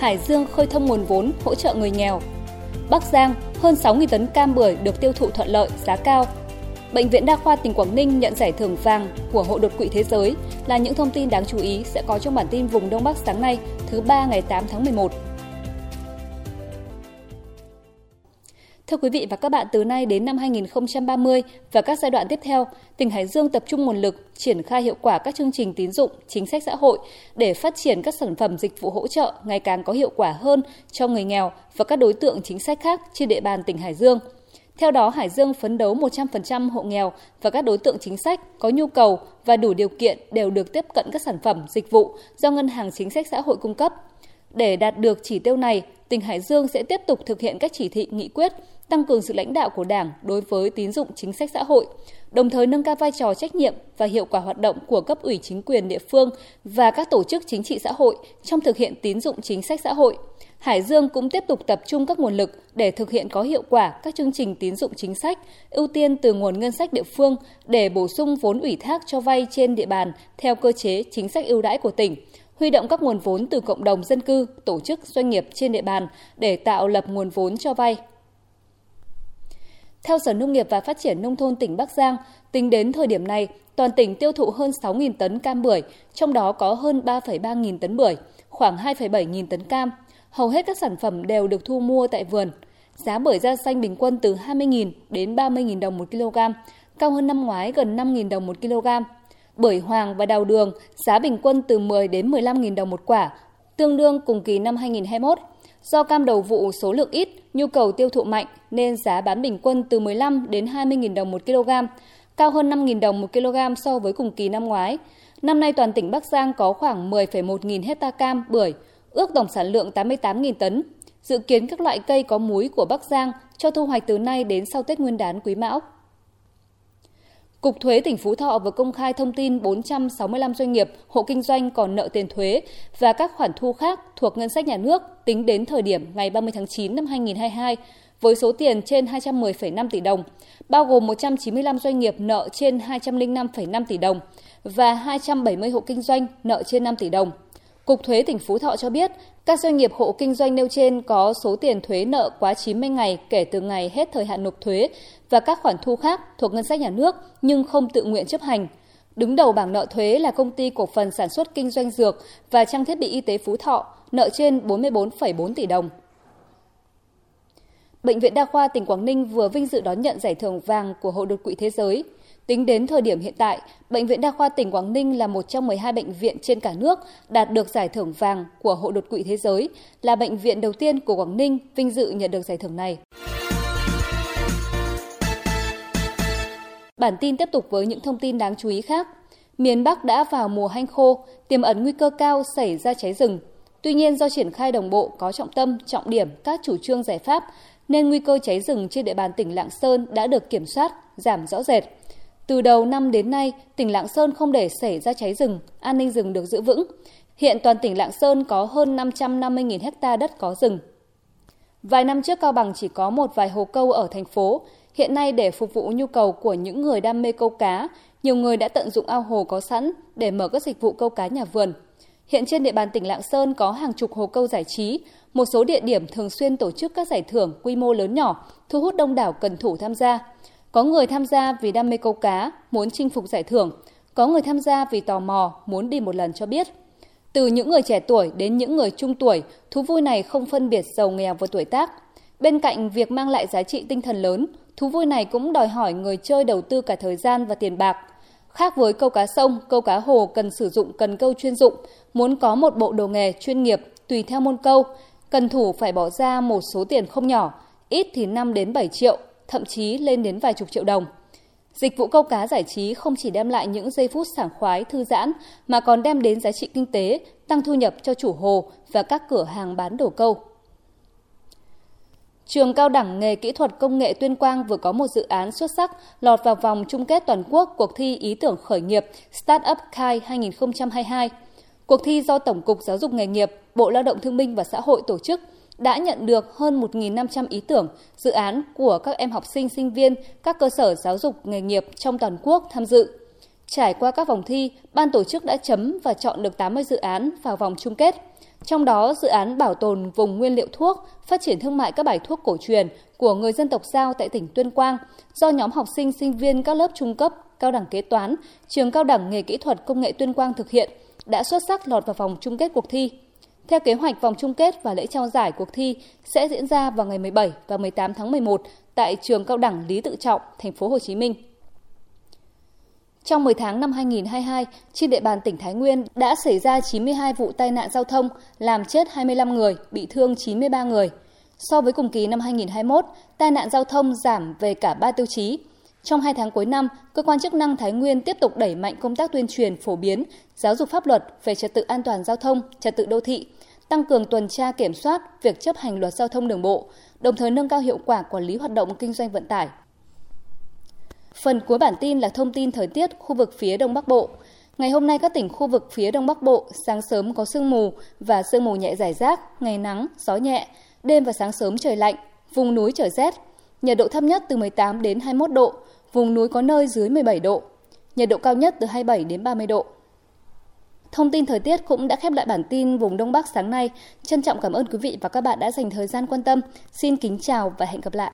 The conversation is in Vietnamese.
Hải Dương khơi thông nguồn vốn hỗ trợ người nghèo. Bắc Giang, hơn 6.000 tấn cam bưởi được tiêu thụ thuận lợi, giá cao. Bệnh viện Đa khoa tỉnh Quảng Ninh nhận giải thưởng vàng của Hội đột quỵ thế giới là những thông tin đáng chú ý sẽ có trong bản tin vùng Đông Bắc sáng nay, thứ ba ngày 8 tháng 11. Thưa quý vị và các bạn, từ nay đến năm 2030 và các giai đoạn tiếp theo, tỉnh Hải Dương tập trung nguồn lực triển khai hiệu quả các chương trình tín dụng, chính sách xã hội để phát triển các sản phẩm dịch vụ hỗ trợ ngày càng có hiệu quả hơn cho người nghèo và các đối tượng chính sách khác trên địa bàn tỉnh Hải Dương. Theo đó, Hải Dương phấn đấu 100% hộ nghèo và các đối tượng chính sách có nhu cầu và đủ điều kiện đều được tiếp cận các sản phẩm, dịch vụ do Ngân hàng Chính sách Xã hội cung cấp. Để đạt được chỉ tiêu này, tỉnh Hải Dương sẽ tiếp tục thực hiện các chỉ thị nghị quyết, tăng cường sự lãnh đạo của Đảng đối với tín dụng chính sách xã hội, đồng thời nâng cao vai trò trách nhiệm và hiệu quả hoạt động của cấp ủy chính quyền địa phương và các tổ chức chính trị xã hội trong thực hiện tín dụng chính sách xã hội. Hải Dương cũng tiếp tục tập trung các nguồn lực để thực hiện có hiệu quả các chương trình tín dụng chính sách, ưu tiên từ nguồn ngân sách địa phương để bổ sung vốn ủy thác cho vay trên địa bàn theo cơ chế chính sách ưu đãi của tỉnh, huy động các nguồn vốn từ cộng đồng dân cư, tổ chức doanh nghiệp trên địa bàn để tạo lập nguồn vốn cho vay. Theo Sở Nông nghiệp và Phát triển Nông thôn tỉnh Bắc Giang, tính đến thời điểm này, toàn tỉnh tiêu thụ hơn 6.000 tấn cam bưởi, trong đó có hơn 3,3 nghìn tấn bưởi, khoảng 2,7 nghìn tấn cam. Hầu hết các sản phẩm đều được thu mua tại vườn. Giá bưởi da xanh bình quân từ 20.000 đến 30.000 đồng một kg, cao hơn năm ngoái gần 5.000 đồng một kg. Bưởi hoàng và đào đường, giá bình quân từ 10 đến 15.000 đồng một quả, tương đương cùng kỳ năm 2021. Do cam đầu vụ số lượng ít, nhu cầu tiêu thụ mạnh nên giá bán bình quân từ 15 đến 20.000 đồng một kg, cao hơn 5.000 đồng một kg so với cùng kỳ năm ngoái. Năm nay toàn tỉnh Bắc Giang có khoảng 10,1 nghìn hecta cam, bưởi, ước tổng sản lượng 88.000 tấn. Dự kiến các loại cây có múi của Bắc Giang cho thu hoạch từ nay đến sau Tết Nguyên đán Quý Mão. Cục Thuế tỉnh Phú Thọ vừa công khai thông tin 465 doanh nghiệp, hộ kinh doanh còn nợ tiền thuế và các khoản thu khác thuộc ngân sách nhà nước tính đến thời điểm ngày 30 tháng 9 năm 2022 với số tiền trên 210,5 tỷ đồng, bao gồm 195 doanh nghiệp nợ trên 205,5 tỷ đồng và 270 hộ kinh doanh nợ trên 5 tỷ đồng. Cục Thuế tỉnh Phú Thọ cho biết, các doanh nghiệp hộ kinh doanh nêu trên có số tiền thuế nợ quá 90 ngày kể từ ngày hết thời hạn nộp thuế và các khoản thu khác thuộc ngân sách nhà nước nhưng không tự nguyện chấp hành. Đứng đầu bảng nợ thuế là công ty cổ phần sản xuất kinh doanh dược và trang thiết bị y tế Phú Thọ, nợ trên 44,4 tỷ đồng. Bệnh viện Đa khoa tỉnh Quảng Ninh vừa vinh dự đón nhận giải thưởng vàng của Hội đột quỵ thế giới. Tính đến thời điểm hiện tại, Bệnh viện Đa khoa tỉnh Quảng Ninh là một trong 12 bệnh viện trên cả nước đạt được giải thưởng vàng của Hội đột quỵ thế giới, là bệnh viện đầu tiên của Quảng Ninh vinh dự nhận được giải thưởng này. Bản tin tiếp tục với những thông tin đáng chú ý khác. Miền Bắc đã vào mùa hanh khô, tiềm ẩn nguy cơ cao xảy ra cháy rừng. Tuy nhiên do triển khai đồng bộ có trọng tâm, trọng điểm các chủ trương giải pháp nên nguy cơ cháy rừng trên địa bàn tỉnh Lạng Sơn đã được kiểm soát, giảm rõ rệt. Từ đầu năm đến nay, tỉnh Lạng Sơn không để xảy ra cháy rừng, an ninh rừng được giữ vững. Hiện toàn tỉnh Lạng Sơn có hơn 550.000 hecta đất có rừng. Vài năm trước Cao Bằng chỉ có một vài hồ câu ở thành phố, hiện nay để phục vụ nhu cầu của những người đam mê câu cá, nhiều người đã tận dụng ao hồ có sẵn để mở các dịch vụ câu cá nhà vườn. Hiện trên địa bàn tỉnh Lạng Sơn có hàng chục hồ câu giải trí, một số địa điểm thường xuyên tổ chức các giải thưởng quy mô lớn nhỏ, thu hút đông đảo cần thủ tham gia. Có người tham gia vì đam mê câu cá, muốn chinh phục giải thưởng, có người tham gia vì tò mò, muốn đi một lần cho biết. Từ những người trẻ tuổi đến những người trung tuổi, thú vui này không phân biệt giàu nghèo và tuổi tác. Bên cạnh việc mang lại giá trị tinh thần lớn, thú vui này cũng đòi hỏi người chơi đầu tư cả thời gian và tiền bạc. Khác với câu cá sông, câu cá hồ cần sử dụng cần câu chuyên dụng, muốn có một bộ đồ nghề chuyên nghiệp tùy theo môn câu, cần thủ phải bỏ ra một số tiền không nhỏ, ít thì 5 đến 7 triệu, thậm chí lên đến vài chục triệu đồng. Dịch vụ câu cá giải trí không chỉ đem lại những giây phút sảng khoái, thư giãn, mà còn đem đến giá trị kinh tế, tăng thu nhập cho chủ hồ và các cửa hàng bán đồ câu. Trường Cao đẳng Nghề Kỹ thuật Công nghệ Tuyên Quang vừa có một dự án xuất sắc lọt vào vòng chung kết toàn quốc cuộc thi ý tưởng khởi nghiệp Startup Kai 2022. Cuộc thi do Tổng cục Giáo dục Nghề nghiệp, Bộ Lao động Thương binh và Xã hội tổ chức đã nhận được hơn 1.500 ý tưởng, dự án của các em học sinh, sinh viên, các cơ sở giáo dục nghề nghiệp trong toàn quốc tham dự. Trải qua các vòng thi, ban tổ chức đã chấm và chọn được 80 dự án vào vòng chung kết. Trong đó, dự án bảo tồn vùng nguyên liệu thuốc, phát triển thương mại các bài thuốc cổ truyền của người dân tộc Giao tại tỉnh Tuyên Quang do nhóm học sinh sinh viên các lớp trung cấp, cao đẳng kế toán, trường cao đẳng nghề kỹ thuật công nghệ Tuyên Quang thực hiện đã xuất sắc lọt vào vòng chung kết cuộc thi. Theo kế hoạch, vòng chung kết và lễ trao giải cuộc thi sẽ diễn ra vào ngày 17 và 18 tháng 11 tại trường cao đẳng Lý Tự Trọng, thành phố Hồ Chí Minh. Trong 10 tháng năm 2022, trên địa bàn tỉnh Thái Nguyên đã xảy ra 92 vụ tai nạn giao thông, làm chết 25 người, bị thương 93 người. So với cùng kỳ năm 2021, tai nạn giao thông giảm về cả 3 tiêu chí. Trong hai tháng cuối năm, cơ quan chức năng Thái Nguyên tiếp tục đẩy mạnh công tác tuyên truyền phổ biến, giáo dục pháp luật về trật tự an toàn giao thông, trật tự đô thị, tăng cường tuần tra kiểm soát việc chấp hành luật giao thông đường bộ, đồng thời nâng cao hiệu quả quản lý hoạt động kinh doanh vận tải. Phần cuối bản tin là thông tin thời tiết khu vực phía Đông Bắc Bộ. Ngày hôm nay các tỉnh khu vực phía Đông Bắc Bộ sáng sớm có sương mù và sương mù nhẹ rải rác, ngày nắng, gió nhẹ, đêm và sáng sớm trời lạnh, vùng núi trời rét. Nhiệt độ thấp nhất từ 18 đến 21 độ, vùng núi có nơi dưới 17 độ. Nhiệt độ cao nhất từ 27 đến 30 độ. Thông tin thời tiết cũng đã khép lại bản tin vùng Đông Bắc sáng nay. Trân trọng cảm ơn quý vị và các bạn đã dành thời gian quan tâm. Xin kính chào và hẹn gặp lại.